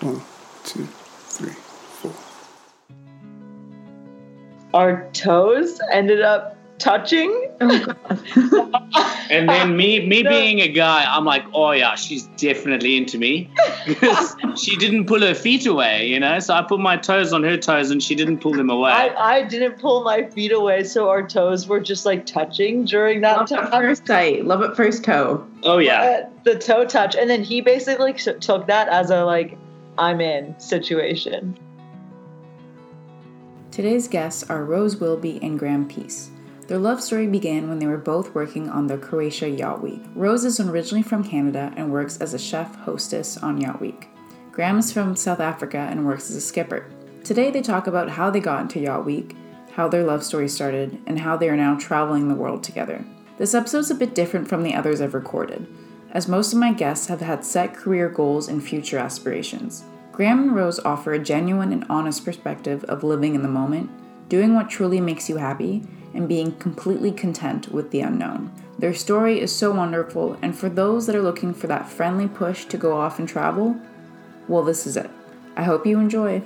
One, two, three, four. Our toes ended up touching. And then me, me No. being a guy, I'm like, oh yeah, she's definitely into me because she didn't pull her feet away, you know. So I put my toes on her toes, and she didn't pull them away. I, I didn't pull my feet away, so our toes were just like touching during that Love at time. first sight. Love at first toe. oh yeah, Uh, the toe touch, and then he basically took that as a like, I'm in situation. Today's guests are Rose Wilby and Graham Peace. Their love story began when they were both working on the Croatia Yacht Week. Rose is originally from Canada and works as a chef hostess on Yacht Week. Graham is from South Africa and works as a skipper. Today they talk about how they got into Yacht Week, how their love story started, and how they are now traveling the world together. This episode's a bit different from the others I've recorded, as most of my guests have had set career goals and future aspirations. Graham and Rose offer a genuine and honest perspective of living in the moment, doing what truly makes you happy, and being completely content with the unknown. Their story is so wonderful, and for those that are looking for that friendly push to go off and travel, well, this is it. I hope you enjoy.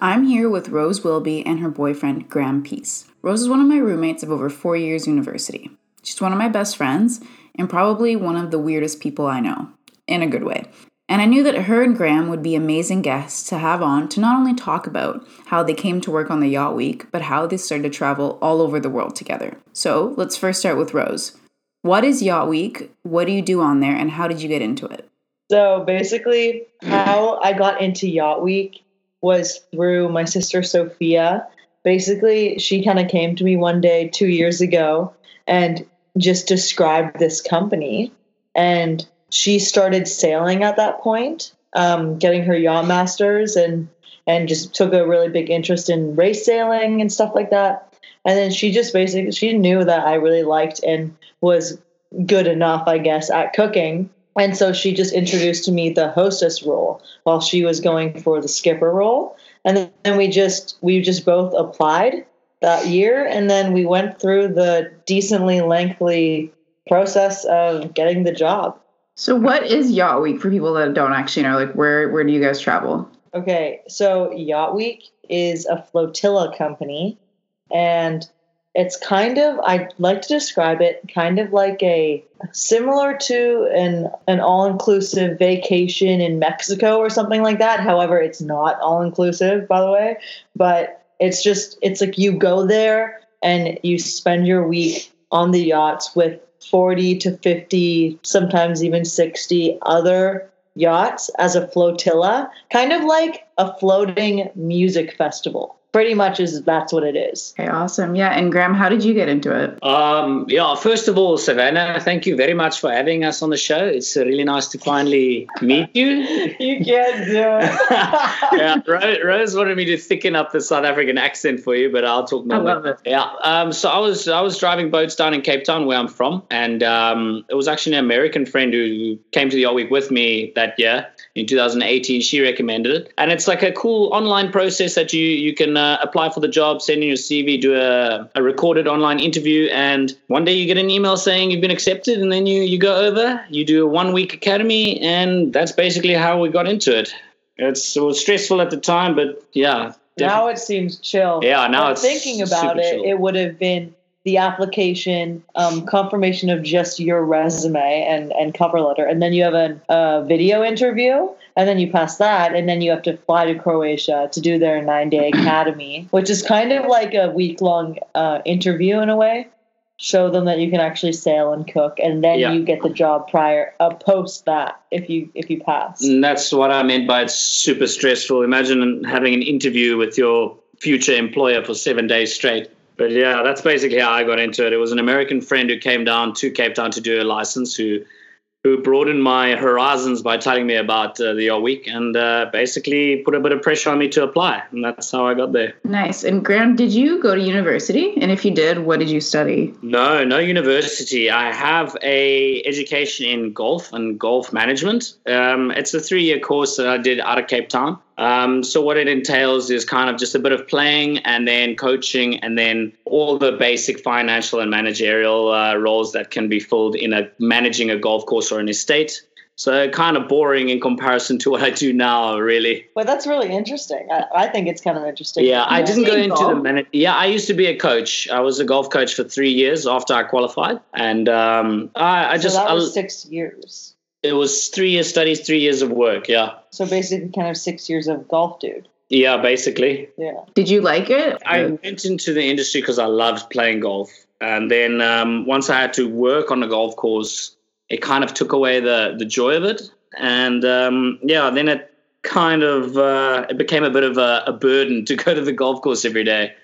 I'm here with Rose Wilby and her boyfriend, Graham Peace. Rose is one of my roommates of over four years university. She's one of my best friends and probably one of the weirdest people I know, in a good way. And I knew that her and Graham would be amazing guests to have on to not only talk about how they came to work on the Yacht Week, but how they started to travel all over the world together. So let's first start with Rose. What is Yacht Week? What do you do on there? And how did you get into it? So basically, how I got into Yacht Week was through my sister Sophia. Basically, she kind of came to me one day two years ago and just described this company. And she started sailing at that point, um, getting her yacht masters, and and just took a really big interest in race sailing and stuff like that. And then she just basically she knew that I really liked and was good enough, I guess, at cooking. And so she just introduced to me the hostess role while she was going for the skipper role. And then we just we just both applied that year and then we went through the decently lengthy process of getting the job. So, what is Yacht Week for people that don't actually know? Like, where where do you guys travel? Okay, so Yacht Week is a flotilla company, and it's kind of I'd like to describe it kind of like a similar to an an all inclusive vacation in Mexico or something like that. However, it's not all inclusive, by the way, but it's just it's like you go there and you spend your week on the yachts with 40 to 50, sometimes even 60 other yachts as a flotilla, kind of like a floating music festival. Pretty much is that's what it is. Okay, awesome. Yeah, and Graham, how did you get into it? Um, yeah, first of all, Savannah, thank you very much for having us on the show. It's uh, really nice to finally meet you. You can't do it. yeah, Rose, Rose wanted me to thicken up the South African accent for you, but I'll talk I more. love it. Yeah. Um, so I was I was driving boats down in Cape Town, where I'm from, and um, it was actually an American friend who came to the Yacht Week with me that year in 2018. She recommended it, and it's like a cool online process that you you can uh, apply for the job, send in your CV, do a, a recorded online interview, and one day you get an email saying you've been accepted, and then you you go over, you do a one week academy, and that's basically how we got into it. It's, it was stressful at the time, but yeah. now it seems chill. Yeah, now But it's thinking about it, chill. it would have been the application, um, confirmation of just your resume and, and cover letter, and then you have a, a video interview, and then you pass that, and then you have to fly to Croatia to do their nine day academy, which is kind of like a week long uh, interview in a way. Show them that you can actually sail and cook, and then Yeah. you get the job prior uh, post that if you if you pass. And that's what I meant by it's super stressful. Imagine having an interview with your future employer for seven days straight. But yeah, that's basically how I got into it. It was an American friend who came down to Cape Town to do a license who who broadened my horizons by telling me about uh, the Yacht Week and uh, basically put a bit of pressure on me to apply. And that's how I got there. Nice. And Graham, did you go to university? And if you did, what did you study? No, no university. I have a education in golf and golf management. Um, it's a three-year course that I did out of Cape Town. Um, so what it entails is kind of just a bit of playing and then coaching and then all the basic financial and managerial uh, roles that can be filled in a managing a golf course or an estate. So kind of boring in comparison to what I do now, really. Well, that's really interesting. I, I think it's kind of interesting. Yeah, I didn't go played into the golf? minute. Yeah, I used to be a coach. I was a golf coach for three years after I qualified, and um, I, I so just that I, six years. It was three years studies, three years of work. Yeah, So basically, kind of six years of golf, dude. yeah, basically. Yeah. Did you like it? I went into the industry because I loved playing golf, and then um, once I had to work on a golf course, it kind of took away the the joy of it, and um, yeah, then it kind of uh, it became a bit of a, a burden to go to the golf course every day.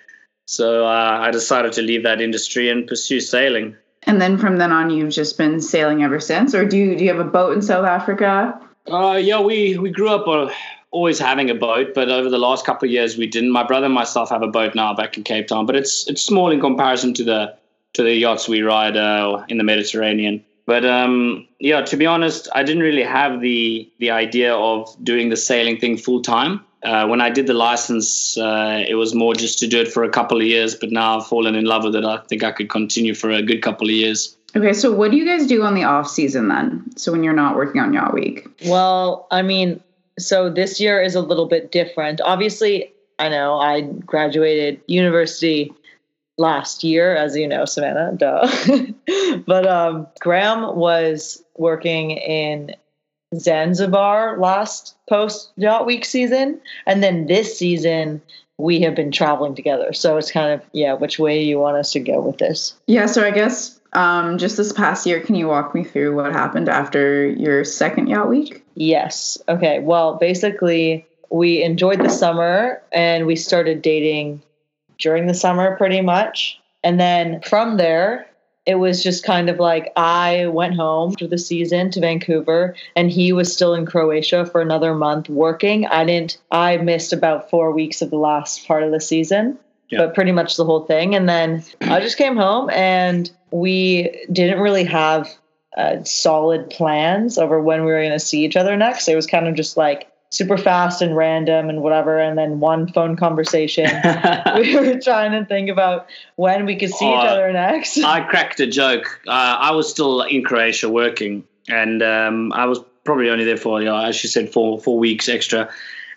So uh, I decided to leave that industry and pursue sailing. And then from then on, you've just been sailing ever since, or do you do you have a boat in South Africa? Uh, yeah, we we grew up uh, always having a boat, but over the last couple of years we didn't. My brother and myself have a boat now back in Cape Town, but it's it's small in comparison to the to the yachts we ride uh, in the Mediterranean. But um, yeah, to be honest, I didn't really have the the idea of doing the sailing thing full time. Uh, when I did the license, uh, it was more just to do it for a couple of years. But now I've fallen in love with it. I think I could continue for a good couple of years. Okay, so what do you guys do on the off season then? So when you're not working on Yacht Week? Well, I mean, so this year is a little bit different. Obviously, I know I graduated university last year, as you know, Savannah, duh. but um, Graham was working in Zanzibar last post yacht week season, and then this season we have been traveling together. So it's kind of yeah, which way you want us to go with this? Yeah, so I guess um, just this past year, can you walk me through what happened after your second Yacht Week? Yes. Okay. Well, basically, we enjoyed the summer and we started dating during the summer pretty much. And then from there, it was just kind of like I went home for the season to Vancouver and he was still in Croatia for another month working. I didn't, I missed about four weeks of the last part of the season. Yeah. But pretty much the whole thing. And then I just came home and we didn't really have uh, solid plans over when we were going to see each other next. It was kind of just like super fast and random and whatever. And then one phone conversation. we were trying to think about when we could see each Oh, other next. I cracked a joke. Uh, I was still in Croatia working, and um, I was probably only there for, yeah, as you said, four four weeks extra.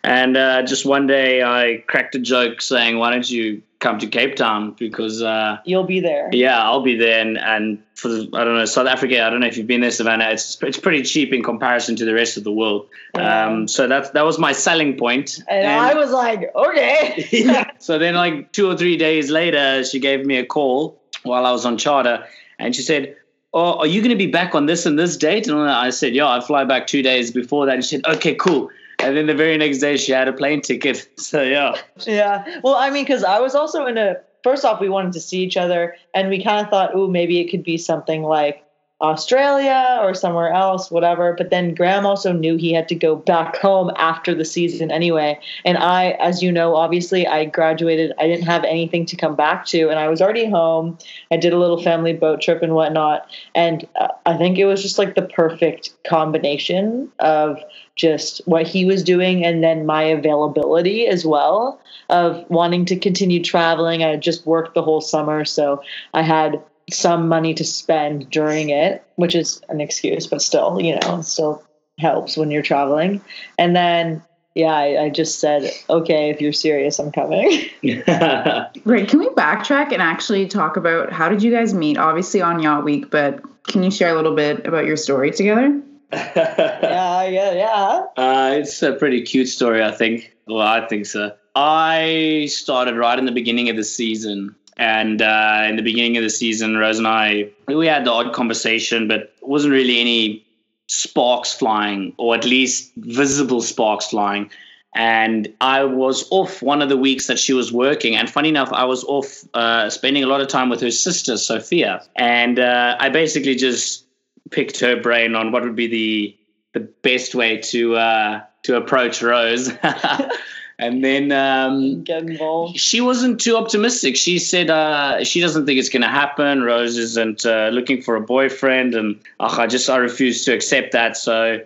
And uh, just one day, I cracked a joke saying, "Why don't you come to Cape Town? Because uh, You'll be there. yeah, I'll be there." And, and for the, I don't know South Africa, I don't know if you've been there, Savannah. It's it's pretty cheap in comparison to the rest of the world. Um, so that's that was my selling point. And, I was like, okay. So then, like two or three days later, she gave me a call while I was on charter, and she said, "Oh, are you going to be back on this and this date?" And I said, "Yeah, I fly back two days before that." And she said, "Okay, cool." And then the very next day, she had a plane ticket. So yeah, Yeah. Well, I mean, because I was also in a. First off, we wanted to see each other, and we kind of thought, oh, maybe it could be something like Australia or somewhere else, whatever. But then Graham also knew he had to go back home after the season anyway. And I, as you know, obviously, I graduated. I didn't have anything to come back to, and I was already home. I did a little family boat trip and whatnot. And uh, I think it was just like the perfect combination of just what he was doing and then my availability as well of wanting to continue traveling. I had just worked the whole summer, so I had some money to spend during it, which is an excuse, but still, you know, still helps when you're traveling. And then, yeah, I, I just said, okay, if you're serious, I'm coming. Right. Can we backtrack and actually talk about how did you guys meet? Obviously on Yacht Week, but can you share a little bit about your story together? Yeah, yeah, yeah. Uh, it's a pretty cute story, I think. Well, I think so. I started right in the beginning of the season. And uh, in the beginning of the season, Rose and I, we had the odd conversation, but wasn't really any sparks flying, or at least visible sparks flying. And I was off one of the weeks that she was working. And funny enough, I was off uh, spending a lot of time with her sister, Sophia. And uh, I basically just picked her brain on what would be the the best way to uh, to approach Rose. and then um, Get involved. she wasn't too optimistic. She said uh, she doesn't think it's going to happen. Rose isn't uh, looking for a boyfriend, and ugh, I just I refused to accept that. So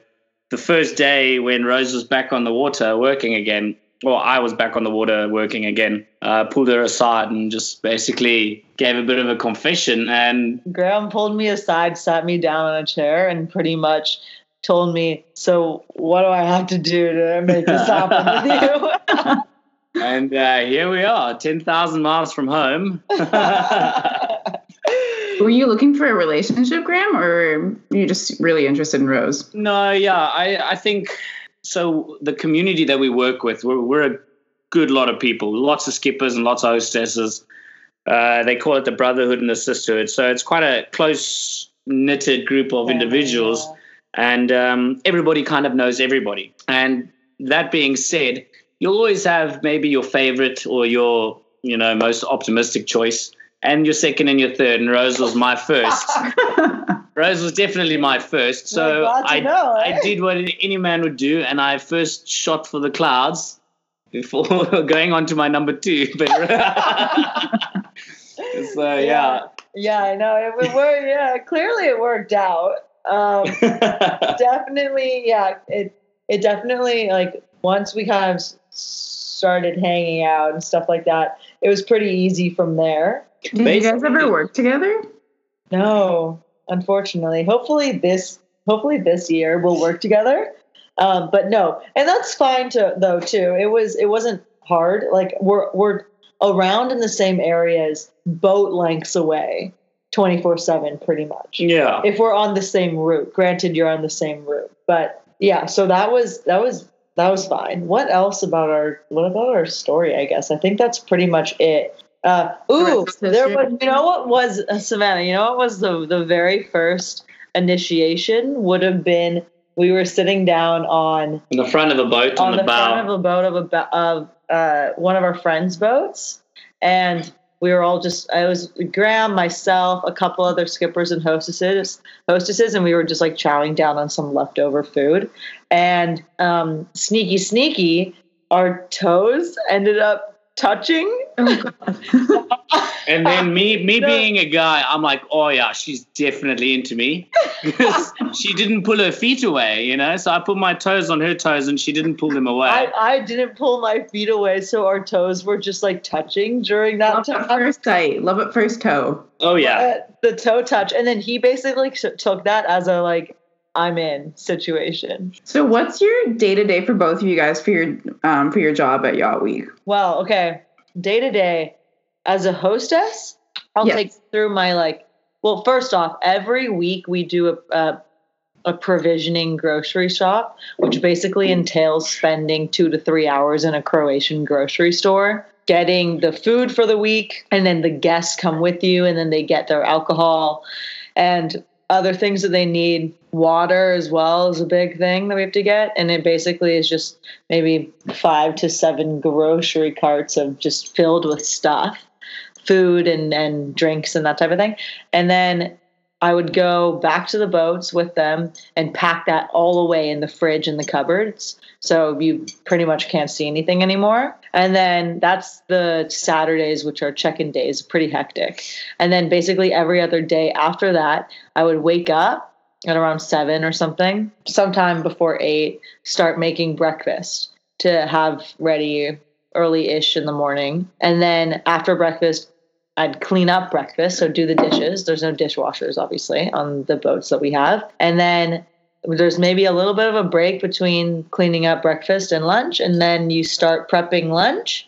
the first day when Rose was back on the water working again, well, I was back on the water working again. Uh, pulled her aside and just basically gave a bit of a confession. And Graham pulled me aside, sat me down on a chair, and pretty much told me, "So what do I have to do to make this happen with you?" and uh, here we are, ten thousand miles from home. Were you looking for a relationship, Graham, or were you just really interested in Rose? No, yeah, I, I think so. The community that we work with, we're, we're a good lot of people, lots of skippers and lots of hostesses. Uh, they call it the brotherhood and the sisterhood. So it's quite a close knitted group of individuals, and um, everybody kind of knows everybody. And that being said, you'll always have maybe your favorite or your you know most optimistic choice and your second and your third, and Rose was my first. Rose was definitely my first. So Well, glad to I, know, eh? I did what any man would do, and I first shot for the clouds before going on to my number two. But so yeah. yeah, I know. It, it worked. Yeah, clearly it worked out. Um, definitely, yeah. It it definitely like once we kind of started hanging out and stuff like that, it was pretty easy from there. Did you guys ever work together? No, unfortunately. Hopefully this hopefully this year we'll work together. Um, but no, and that's fine to though too. It was it wasn't hard. Like we're we're around in the same areas, boat lengths away, twenty four seven, pretty much. yeah. If we're on the same route, granted you're on the same route, but yeah. So that was that was that was fine. What else about our what about our story? I guess I think that's pretty much it. Uh, ooh, rest there was. You know what was uh, Savannah? You know what was the the very first initiation would have been. We were sitting down on In the front of a boat on, on the, the bow. front of a boat of a of uh, one of our friends' boats, and we were all just. I was Graham, myself, a couple other skippers and hostesses, hostesses, and we were just like chowing down on some leftover food, and um, sneaky, sneaky, our toes ended up touching. Oh, God. And then me, me No. being a guy, I'm like, oh yeah, she's definitely into me because she didn't pull her feet away, you know. So I put my toes on her toes, and she didn't pull them away. I, I didn't pull my feet away, so our toes were just like touching during that Love at time. first sight. Love at first toe. oh yeah, Uh, the toe touch, and then he basically took that as a like I'm in situation. So, what's your day to day for both of you guys for your um, for your job at Yacht Week? Well, okay, day to day, as a hostess, I'll Yes. take through my like. Well, first off, every week we do a, a a provisioning grocery shop, which basically entails spending two to three hours in a Croatian grocery store, getting the food for the week, and then the guests come with you, and then they get their alcohol and other things that they need. Water as well is a big thing that we have to get, and it basically is just maybe five to seven grocery carts of just filled with stuff, food and and drinks and that type of thing, and then I would go back to the boats with them and pack that all away in the fridge and the cupboards. So you pretty much can't see anything anymore. And then that's the Saturdays, which are check in days, pretty hectic. And then basically every other day after that, I would wake up at around seven or something, sometime before eight, start making breakfast to have ready early ish in the morning. And then after breakfast, I'd clean up breakfast, so do the dishes. There's no dishwashers, obviously, on the boats that we have. And then there's maybe a little bit of a break between cleaning up breakfast and lunch. And then you start prepping lunch.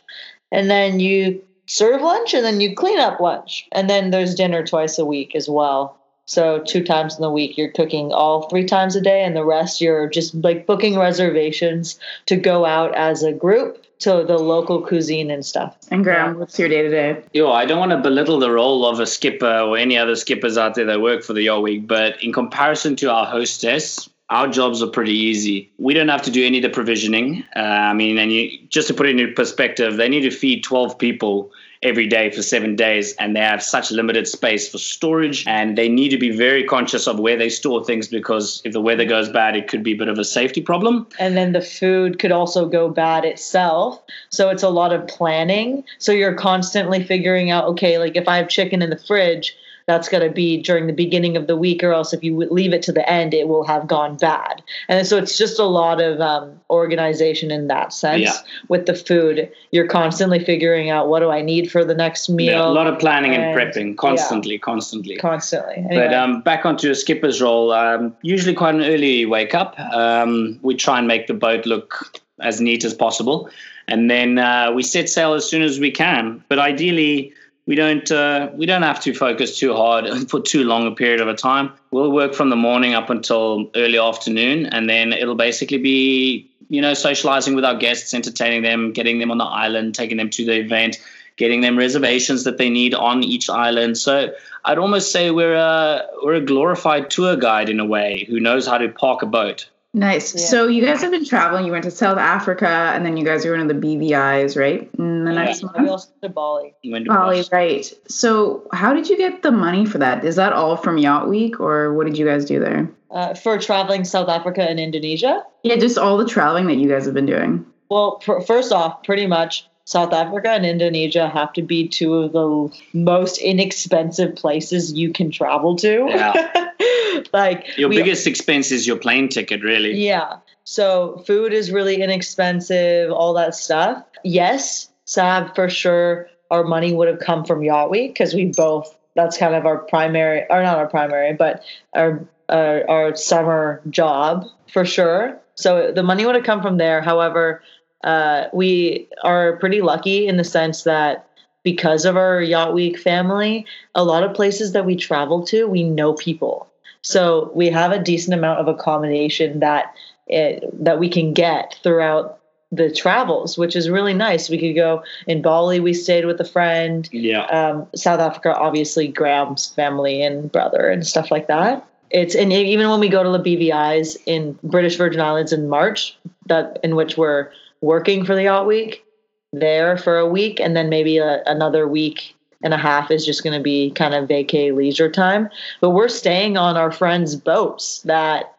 And then you serve lunch and then you clean up lunch. And then there's dinner twice a week as well. So two times in the week, you're cooking all three times a day, and the rest you're just like booking reservations to go out as a group to the local cuisine and stuff. And Graham, what's your day to day? Yo, I don't want to belittle the role of a skipper or any other skippers out there that work for the Yacht Week, but in comparison to our hostess, our jobs are pretty easy. We don't have to do any of the provisioning. Uh, I mean, and you, just to put it into perspective, they need to feed 12 people every day for seven days, and they have such limited space for storage, and they need to be very conscious of where they store things because if the weather goes bad, it could be a bit of a safety problem. and then the food could also go bad itself. So it's a lot of planning. So you're constantly figuring out, okay, like if I have chicken in the fridge, that's going to be during the beginning of the week, or else if you leave it to the end, it will have gone bad. And so it's just a lot of um, organization in that sense Yeah. with the food. You're constantly figuring out what do I need for the next meal. Yeah, a lot of planning and, and- prepping, constantly, constantly. constantly. But um, back onto a skipper's role. Um, usually quite an early wake up. Um, we try and make the boat look as neat as possible, and then uh, we set sail as soon as we can. But ideally, we don't uh, we don't have to focus too hard for too long a period of a time. We'll work from the morning up until early afternoon, and then it'll basically be you know socializing with our guests, entertaining them, getting them on the island, taking them to the event, getting them reservations that they need on each island. So I'd almost say we're a we're a glorified tour guide in a way who knows how to park a boat. Nice. Yeah. So you guys have been traveling. You went to South Africa, and then you guys are one of the BVI's, right? In the Yeah. next we month. also to Bali. When to Bali, cross. right. So how did you get the money for that? Is that all from Yacht Week, or what did you guys do there? Uh, for traveling South Africa and Indonesia. Yeah, just all the traveling that you guys have been doing. Well, pr- first off, pretty much South Africa and Indonesia have to be two of the most inexpensive places you can travel to. Yeah. like Your we- biggest expense is your plane ticket, really. Yeah. So food is really inexpensive, all that stuff. Yes, Sab, for sure, our money would have come from Yacht Week because we both, that's kind of our primary, or not our primary, but our, our, our summer job for sure. So the money would have come from there. However, uh, we are pretty lucky in the sense that because of our Yacht Week family, a lot of places that we travel to, we know people. So we have a decent amount of accommodation that it, that we can get throughout the travels, which is really nice. We could go in Bali. We stayed with a friend. Yeah. Um, South Africa, obviously, Graham's family and brother and stuff like that. It's and even when we go to the BVI's in British Virgin Islands in March, that in which we're working for the yacht week, there for a week, and then maybe a, another week and a half is just going to be kind of vacay leisure time. But we're staying on our friends' boats that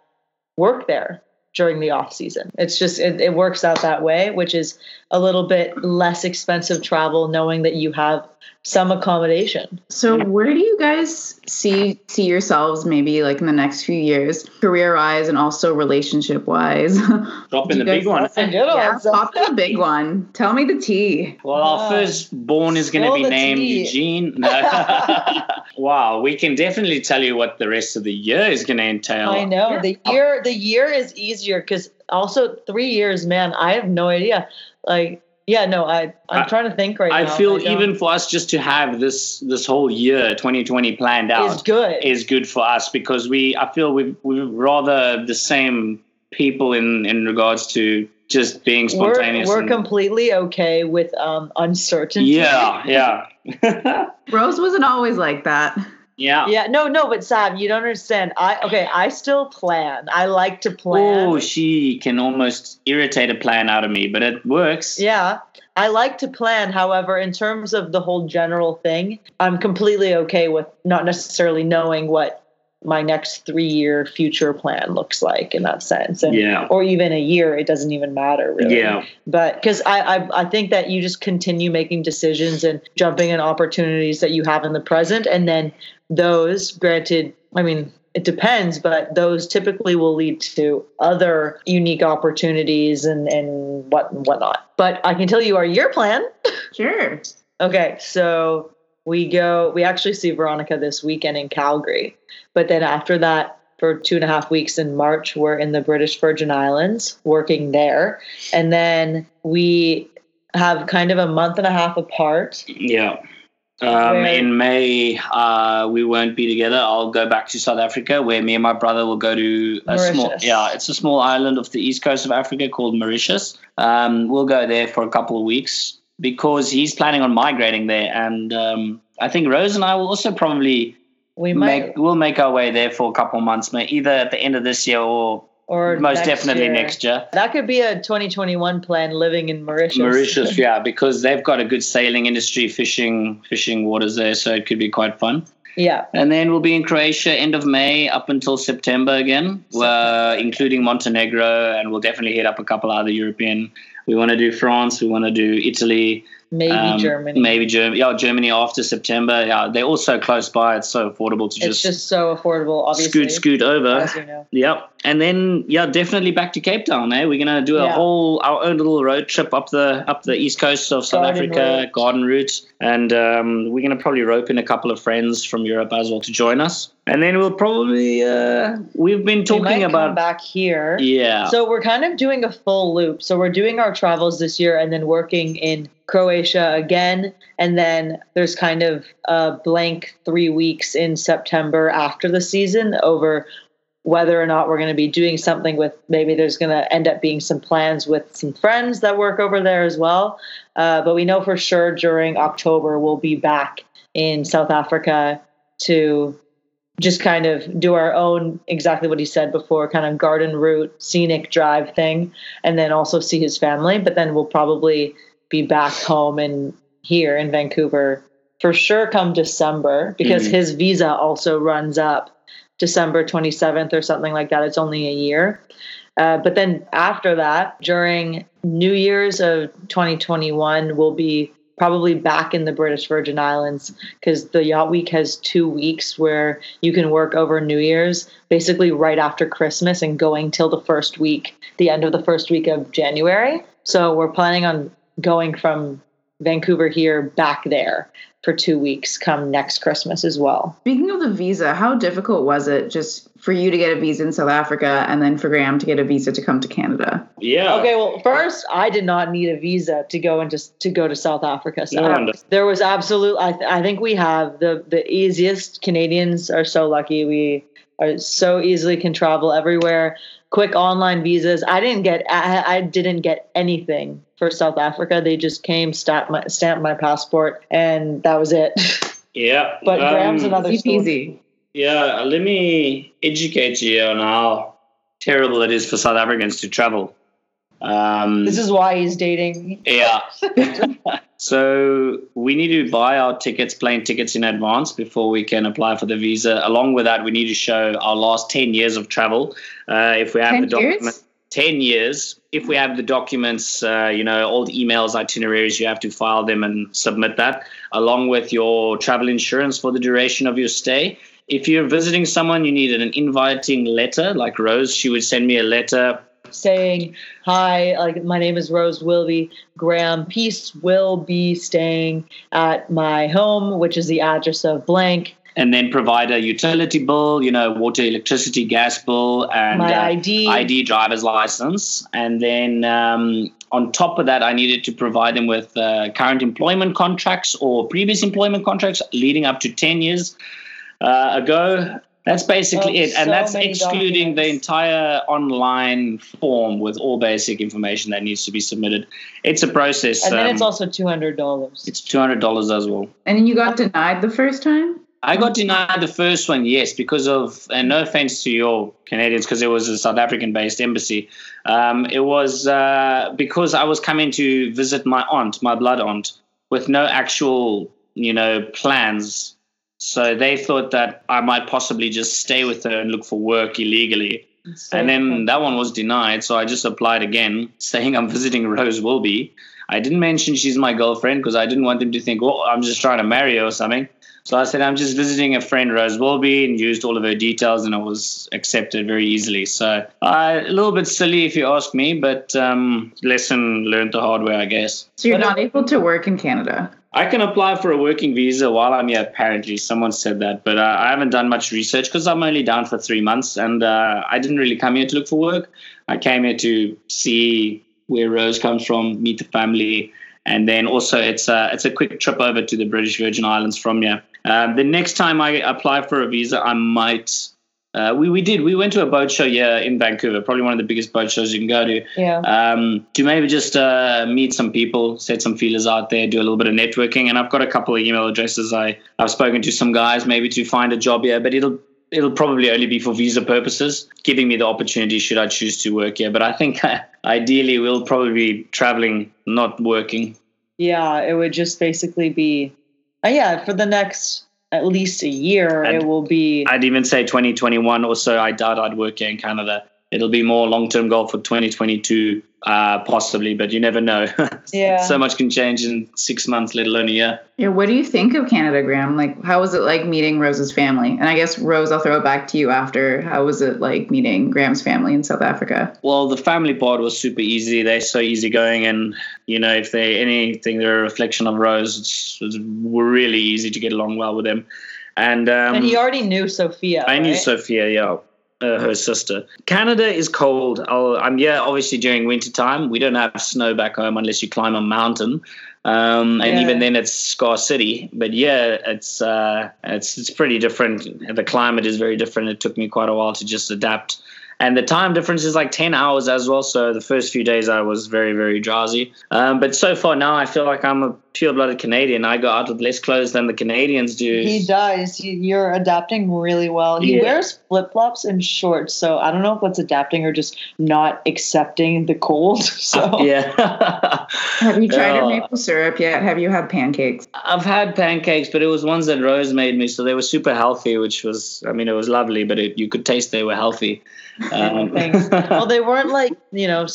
work there during the off season. It's just it, it works out that way, which is a little bit less expensive travel, knowing that you have some accommodation. So where do you guys see see yourselves maybe like in the next few years, career wise and also relationship wise? Drop in the big one. That's a yeah, one. pop the big one. Tell me the tea. Well, our Ah. firstborn is going to be named tea. Eugene. No. wow, we can definitely tell you what the rest of the year is going to entail. I know the year the year is easier because also three years, man. I have no idea. Like, yeah, no, I I'm I- trying to think right now. I now. feel don't- even for us just to have this this whole year 2020 planned out is out good. is good for us because we I feel we we're rather the same people in in regards to just being we're spontaneous. we're and- completely okay with um uncertainty. yeah, yeah. Rose wasn't always like that. Yeah. Yeah, no, no, but Sam, you don't understand. I okay, I still plan. I like to plan. Oh, she can almost irritate a plan out of me, but it works. Yeah, I like to plan. However, in terms of the whole general thing, I'm completely okay with not necessarily knowing what my next three year future plan looks like in that sense. And, Yeah. Or even a year, it doesn't even matter really. Yeah. But because I, I, I think that you just continue making decisions and jumping in opportunities that you have in the present. And then those, granted, I mean, it depends, but those typically will lead to other unique opportunities and, and what and whatnot. But I can tell you our year plan. Sure. Okay, so we go, we actually see Veronica this weekend in Calgary. But then after that, for two and a half weeks in March, we're in the British Virgin Islands working there. And then we have kind of a month and a half apart. Yeah. Um, in May, uh, we won't be together. I'll go back to South Africa, where me and my brother will go to a small. Yeah, it's a small island off the east coast of Africa called Mauritius. Um, we'll go there for a couple of weeks because he's planning on migrating there, and um, I think Rose and I will also probably We might, make. We'll make our way there for a couple of months, either at the end of this year or or most next definitely year. next year. That could be a 2021 plan living in Mauritius. Mauritius, yeah, because they've got a good sailing industry, fishing, fishing waters there, so it could be quite fun. yeah. And then we'll be in Croatia end of May up until September again, uh, including Montenegro, and we'll definitely hit up a couple other European. We want to do France, we want to do Italy, Maybe Um, Germany. Maybe Germany. Yeah, Germany after September. Yeah, they're also close by. It's so affordable to It's just, just so affordable, obviously. scoot scoot over. As you know. Yep. And then yeah, definitely back to Cape Town. Eh? We're gonna do a Yeah. whole our own little road trip up the up the east coast of South Garden Africa, route. garden route, and um, we're gonna probably rope in a couple of friends from Europe as well to join us. And then we'll probably uh, we've been We talking come about back here. yeah So we're kind of doing a full loop. So we're doing our travels this year and then working in Croatia again. And then there's kind of a blank three weeks in September after the season over whether or not we're going to be doing something with maybe there's going to end up being some plans with some friends that work over there as well. Uh, but we know for sure during October we'll be back in South Africa to just kind of do our own exactly what he said before kind of garden route scenic drive thing and then also see his family. But then we'll probably be back home and here in vancouver for sure come december because Mhm. his visa also runs up december 27th or something like that. It's only a year. Uh, but then after that during new year's of 2021 we'll be probably back in the british virgin islands because the yacht week has two weeks where you can work over new year's basically right after christmas and going till the first week the end of the first week of january. So we're planning on going from vancouver here back there for two weeks come next christmas as well Speaking of the visa, how difficult was it just for you to get a visa in South Africa and then for Graham to get a visa to come to Canada? yeah Okay, well, first, I did not need a visa to go into to go to South Africa. So No, no. there was absolute. I, th- I think we have the the easiest. Canadians are so lucky. We are so easily can travel everywhere. Quick online visas. I didn't get. I, I didn't get anything for South Africa. They just came, stamped my stamped my passport, and that was it. yeah But Graham's Um, another Easy story. Yeah, let me educate you on how terrible it is for South Africans to travel. Um, This is why he's dating. yeah. so we need to buy our tickets, plane tickets in advance before we can apply for the visa. Along with that, we need to show our last 10 years of travel. Uh, if we have 10 the documents, 10 years. If we have the documents, uh, you know, all the emails, itineraries, you have to file them and submit that along with your travel insurance for the duration of your stay. If you're visiting someone, you need an inviting letter. Like Rose, she would send me a letter. Saying hi like my name is rose wilby graham. Peace will be staying at my home which is the address of blank. And then provide a utility bill, you know, water, electricity, gas bill, and my uh, id ID, driver's license, and then um, on top of that, I needed to provide them with uh, current employment contracts or previous employment contracts leading up to ten years uh, ago. That's basically Oh, it, and so that's many excluding the entire online form with all basic information that needs to be submitted. It's a process. and then um, it's also $200 it's two hundred dollars as well. And you got denied the first time? I got denied the first one, yes, because of, and no offense to your Canadians, because it was a South African based embassy. Um, it was uh, because I was coming to visit my aunt, my blood aunt, with no actual, you know, plans. So they thought that I might possibly just stay with her and look for work illegally. So- And then that one was denied. So I just applied again, saying I'm visiting Rose Wilby. I didn't mention she's my girlfriend because I didn't want them to think, oh, I'm just trying to marry her or something. So I said, I'm just visiting a friend, Rose Wilby, and used all of her details, and it was accepted very easily. So uh, a little bit silly if you ask me, but um, lesson learned the hard way, I guess. So you're But not able to work in Canada. I can apply for a working visa while I'm here, apparently. Someone said that, but uh, I haven't done much research because I'm only down for three months and uh, I didn't really come here to look for work. I came here to see where Rose comes from, meet the family, and then also it's a, it's a quick trip over to the British Virgin Islands from here. Um, the next time I apply for a visa, I might. Uh, we, we did. We went to a boat show yeah, in Vancouver, probably one of the biggest boat shows you can go to yeah um, to maybe just uh, meet some people, set some feelers out there, do a little bit of networking. And I've got a couple of email addresses. I I've spoken to some guys maybe to find a job here, but it'll it'll probably only be for visa purposes, giving me the opportunity should I choose to work here. But I think ideally we'll probably be traveling, not working. yeah it would just basically be uh, yeah for the next at least a year And- it will be I'd even say 2021 or so. I doubt I'd work here in Canada. It'll be more long term goal for 2022 uh, possibly, but you never know. Yeah. so much can change in six months, let alone a year. Yeah, what do you think of Canada, Graham? Like, how was it like meeting Rose's family? And I guess Rose, I'll throw it back to you after. How was it like meeting Graham's family in South Africa? Well, the family part was super easy. They're so easygoing, and you know, if they anything, they're a reflection of Rose. It's, it's really easy to get along well with them. And um, and he already knew Sophia. I knew? Sophia, yeah, uh, her sister. Canada is cold. I'll, I'm yeah, obviously during winter time. We don't have snow back home unless you climb a mountain. Um, and Yeah. even then, it's Scar City. But yeah, it's uh, it's it's pretty different. The climate is very different. It took me quite a while to just adapt, and the time difference is like ten hours as well. So the first few days I was very very drowsy. Um, but so far now, I feel like I'm a pure-blooded Canadian. I go out with less clothes than the Canadians do. He does. You- You're adapting really well. He Yeah. wears flip flops and shorts, so I don't know if that's adapting or just not accepting the cold. So yeah. Have you tried your Oh. maple syrup yet? Have you had pancakes? I've had pancakes, but it was ones that Rose made me, so they were super healthy, which was, I mean, it was lovely, but it, you could taste they were healthy. Um, well, they weren't like you know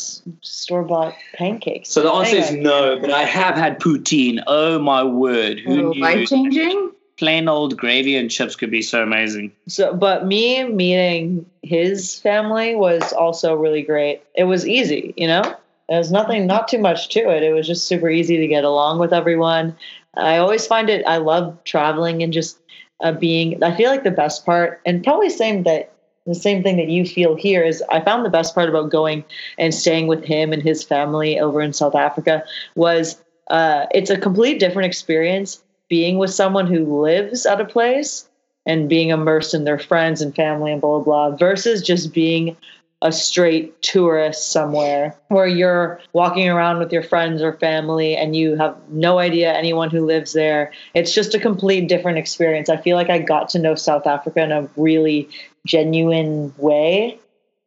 store bought pancakes. so the answer is no, but I have had poutine. Oh my word! Who knew Life changing? plain old gravy and chips could be so amazing? So, but me meeting his family was also really great. It was easy, you know. There's nothing, not too much to it. It was just super easy to get along with everyone. I always find it. I love traveling and just uh, being. I feel like the best part, and probably same that the same thing that you feel here is. I found the best part about going and staying with him and his family over in South Africa was. Uh, it's a complete different experience being with someone who lives at a place and being immersed in their friends and family and blah blah blah versus just being a straight tourist somewhere where you're walking around with your friends or family and you have no idea anyone who lives there. It's just a complete different experience. I feel like I got to know South Africa in a really genuine way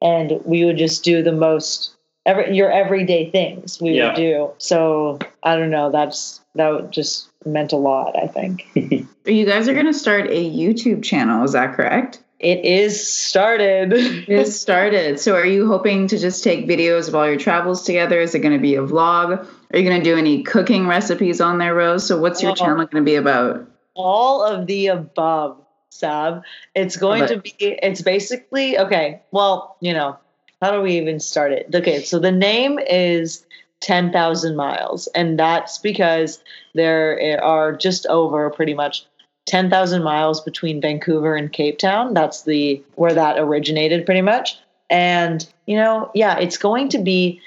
and we would just do the most every your everyday things we Yeah. would do. So I don't know, that's that just meant a lot, I think. You guys are going to start a YouTube channel, is that correct? It is started. It is started. So are you hoping to just take videos of all your travels together? Is it going to be a vlog? Are you going to do any cooking recipes on there, Rose? So what's your Oh. channel going to be about? all of the above, Sab. It's going Love to be, it's basically, okay, well, you know, how do we even start it? Okay, so the name is 10,000 miles, and that's because there eh, are just over pretty much 10,000 miles between Vancouver and Cape Town. That's the where that originated pretty much. And, you know, yeah, it's going to be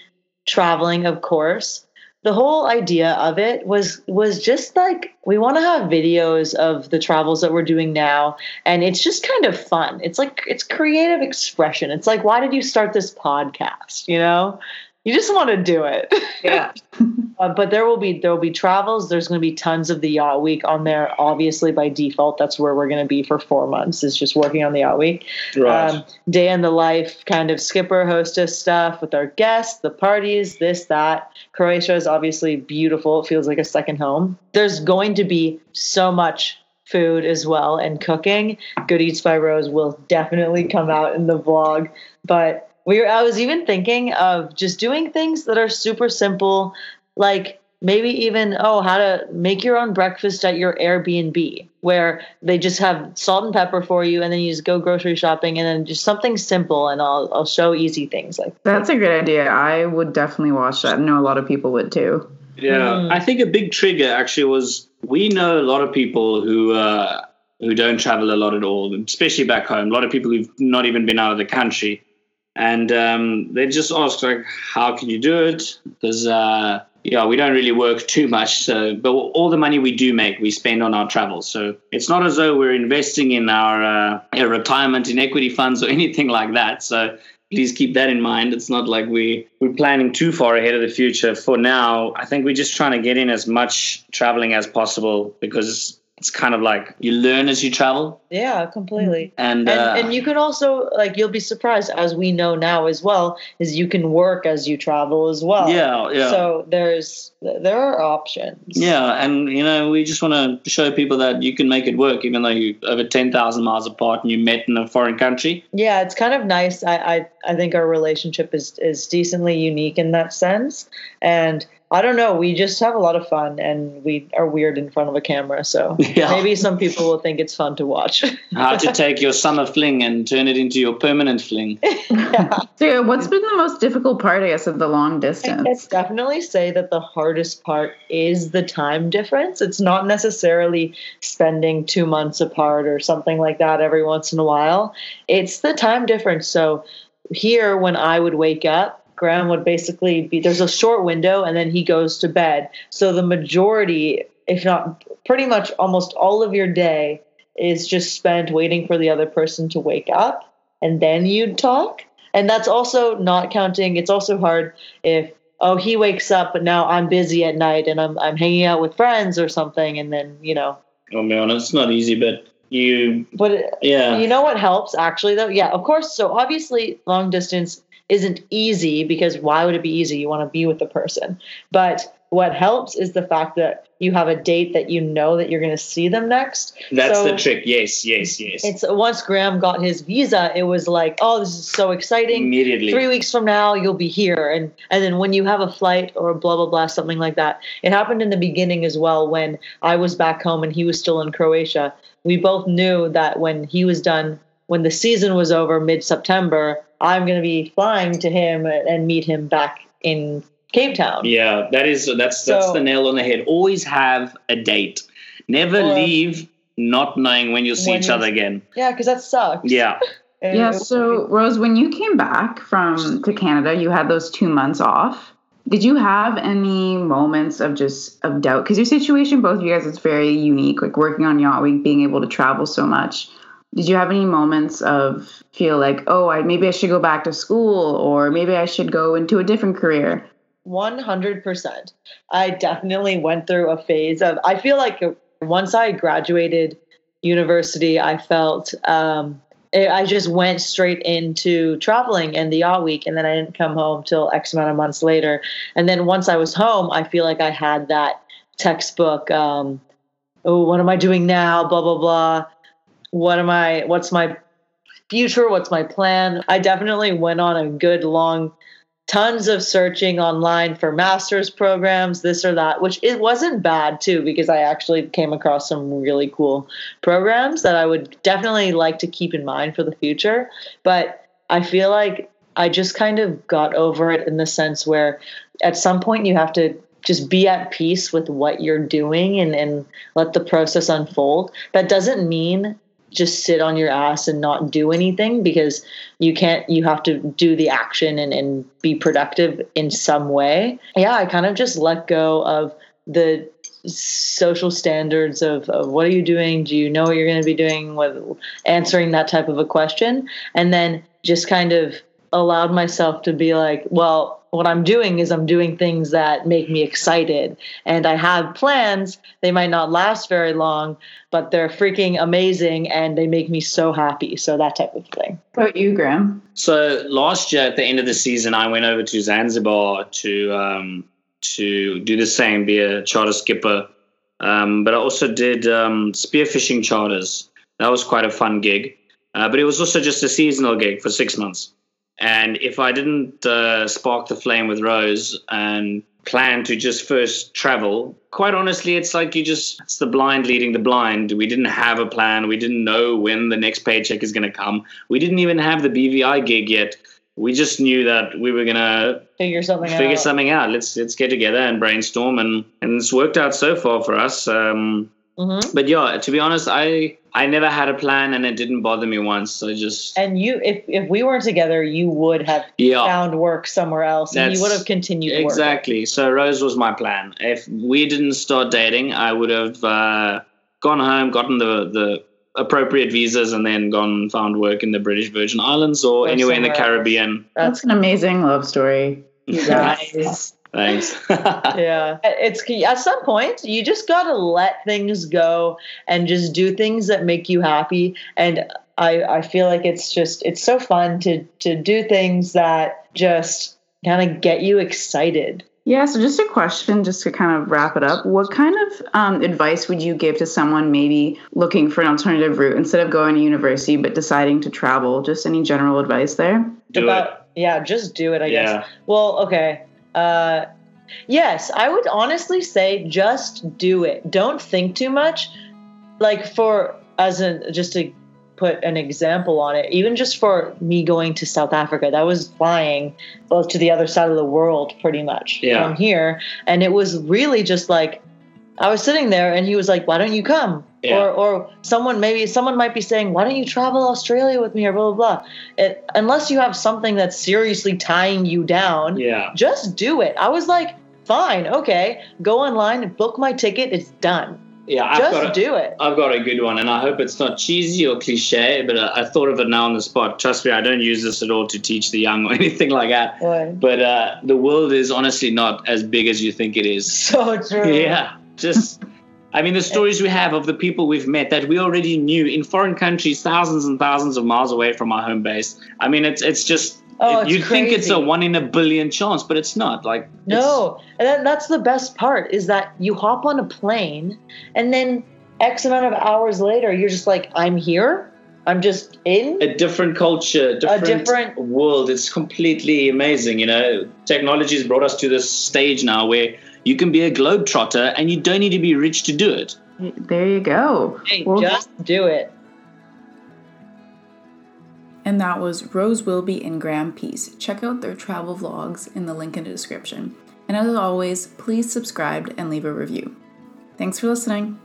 traveling, of course. The whole idea of it was was just like we want to have videos of the travels that we're doing now and it's just kind of fun. It's like it's creative expression. It's like why did you start this podcast, you know? You just want to do it. Yeah. Uh, but there will be there will be travels. There's going to be tons of the yacht week on there. Obviously, by default, that's where we're going to be for four months. Is just working on the yacht week. Um, day in the life, kind of skipper hostess stuff with our guests, the parties, this that. Croatia is obviously beautiful. It feels like a second home. There's going to be so much food as well and cooking. Good Eats by Rose will definitely come out in the vlog, but we were, I was even thinking of just doing things that are super simple, like maybe even oh how to make your own breakfast at your Airbnb, where they just have salt and pepper for you, and then you just go grocery shopping, and then just something simple, and I'll I'll show easy things like That's a good idea. I would definitely watch that. I know a lot of people would too. Yeah, Mm. I think a big trigger actually was we know a lot of people who uh, who don't travel a lot at all, especially back home. A lot of people who've not even been out of the country, and um, they just ask like, "How can you do it?" Because uh, yeah, we don't really work too much, so but all the money we do make, we spend on our travel. So it's not as though we're investing in our uh, retirement in equity funds or anything like that. So please keep that in mind. It's not like we we're planning too far ahead of the future. For now, I think we're just trying to get in as much traveling as possible because it's kind of like you learn as you travel, Yeah, completely. and And, uh, and you can also like you'll be surprised as we know now as well is you can work as you travel as well. yeah, yeah. So there's there are options. Yeah, and you know, we just want to show people that you can make it work, even though you're over ten thousand miles apart and you met in a foreign country. Yeah, it's kind of nice. I, I I think our relationship is is decently unique in that sense. And I don't know, we just have a lot of fun and we are weird in front of a camera, so Yeah. maybe some people will think it's fun to watch. How to take your summer fling and turn it into your permanent fling. So, yeah, what's been the most difficult part, I guess, of the long distance? I'd distance? definitely say that the hardest part is the time difference. It's not necessarily spending two months apart or something like that every once in a while. It's the time difference. So here, when I would wake up, Graham would basically be there's a short window and then he goes to bed. So the majority, if not pretty much almost all of your day, is just spent waiting for the other person to wake up and then you'd talk. And that's also not counting, it's also hard if oh he wakes up but now I'm busy at night and I'm I'm hanging out with friends or something and then, you know. Oh man, it's not easy, but you, But yeah, you know what helps actually though? Yeah, of course. So obviously long distance isn't easy because why would it be easy? You want to be with the person. But what helps is the fact that you have a date that you know that you're going to see them next. that's so- the trick. Yes, yes, yes. It's once Graham got his visa, it was like, oh, this is so exciting. Immediately. Three weeks from now, you'll be here, and and then when you have a flight or blah blah blah something like that. It happened in the beginning as well when I was back home and he was still in Croatia. We both knew that when he was done, when the season was over mid September, I'm going to be flying to him and meet him back in Cape Town. Yeah, that is that's that's So- the nail on the head. Always have a date. Never Or- leave not knowing when you'll see When each other again. Yeah, because that sucks. Yeah. Yeah, so Rose, when you came back from to Canada, you had those two months off. Did you have any moments of just of doubt? Because your situation, both of you guys, is very unique. Like working on Yacht Week, being able to travel so much. Did you have any moments of feel like, oh, I maybe I should go back to school, or maybe I should go into a different career? 100%. I definitely went through a phase of, I feel like once I graduated university, I felt um, I I just went straight into traveling and the yacht week, and then I didn't come home till X amount of months later. And then once I was home, I feel like I had that textbook. Um, oh, what am I doing now? Blah blah blah. What am I? What's my future? What's my plan? I definitely went on a good long tons of searching online for master's programs, this or that, which it wasn't bad too, because I actually came across some really cool programs that I would definitely like to keep in mind for the future. But I feel like I just kind of got over it in the sense where at some point you have to just be at peace with what you're doing and, and let the process unfold. That doesn't mean just sit on your ass and not do anything because you can't you have to do the action and, and be productive in some way. Yeah i kind of just let go of the social standards of, of what are you doing? Do you know what you're going to be doing with answering that type of a question? And then just kind of allowed myself to be like well what i'm doing is i'm doing things that make me excited and i have plans they might not last very long but they're freaking amazing and they make me so happy so that type of thing What about you, Graham? So last year at the end of the season, I went over to Zanzibar to um, to do the same, be a charter skipper. Um, but I also did um, spearfishing charters. That was quite a fun gig. Uh, but it was also just a seasonal gig for six months. And if I didn't uh, spark the flame with Rose and plan to just first travel, quite honestly, it's like you just, it's the blind leading the blind. We didn't have a plan. We didn't know when the next paycheck is going to come. We didn't even have the BVI gig yet. We just knew that we were going to figure something figure out something out. Let's let's get together and brainstorm, and and it's worked out so far for us. Um, Mhm. but yeah, to be honest, I I never had a plan, and it didn't bother me once. I just and you if if we weren't together you would have yeah. found work somewhere else and you would have continued working. Exactly. So Rose was my plan. If we didn't start dating, I would have uh, gone home, gotten the the appropriate visas, and then gone and found work in the British Virgin Islands or, Or anywhere in the somewhere else. Caribbean. That's an amazing love story, you guys. Thanks. yeah it's at some point you just gotta let things go and just do things that make you happy and i i feel like it's just it's so fun to to do things that just kind of get you excited Yeah, so just a question, just to kind of wrap it up. What kind of um, advice would you give to someone maybe looking for an alternative route instead of going to university but deciding to travel? Just any general advice there? Do about it. yeah just do it i Yeah. guess well okay uh yes i would honestly say just do it. Don't think too much. Like for as an just to put an example on it even just for me going to south africa that was flying both to the other side of the world pretty much Yeah. from here. And it was really just like i was sitting there and he was like why don't you come Yeah. or or someone maybe someone might be saying why don't you travel australia with me or blah blah blah it, unless you have something that's seriously tying you down Yeah. just do it i was like fine okay go online and book my ticket it's done Yeah. I've just got a, do it I've got a good one, and I hope it's not cheesy or cliche, but uh, I thought of it now on the spot. Trust me, I don't use this at all to teach the young or anything like that. What? But uh, the world is honestly not as big as you think it is. so true Yeah, just. I mean, the stories we have of the people we've met that we already knew in foreign countries, thousands and thousands of miles away from our home base. I mean, it's it's just Oh, it's you'd think it's a one in a billion chance, but it's not. Like it's- no and that's the best part is that you hop on a plane and then x amount of hours later you're just like i'm here i'm just in a different culture, different, different- world. It's completely amazing. You know, technology has brought us to this stage now where you can be a globetrotter and you don't need to be rich to do it. There you go. Hey, Well, just do it And that was Rose Wilby and Graham Peace. Check out their travel vlogs in the link in the description. And as always, please subscribe and leave a review. Thanks for listening.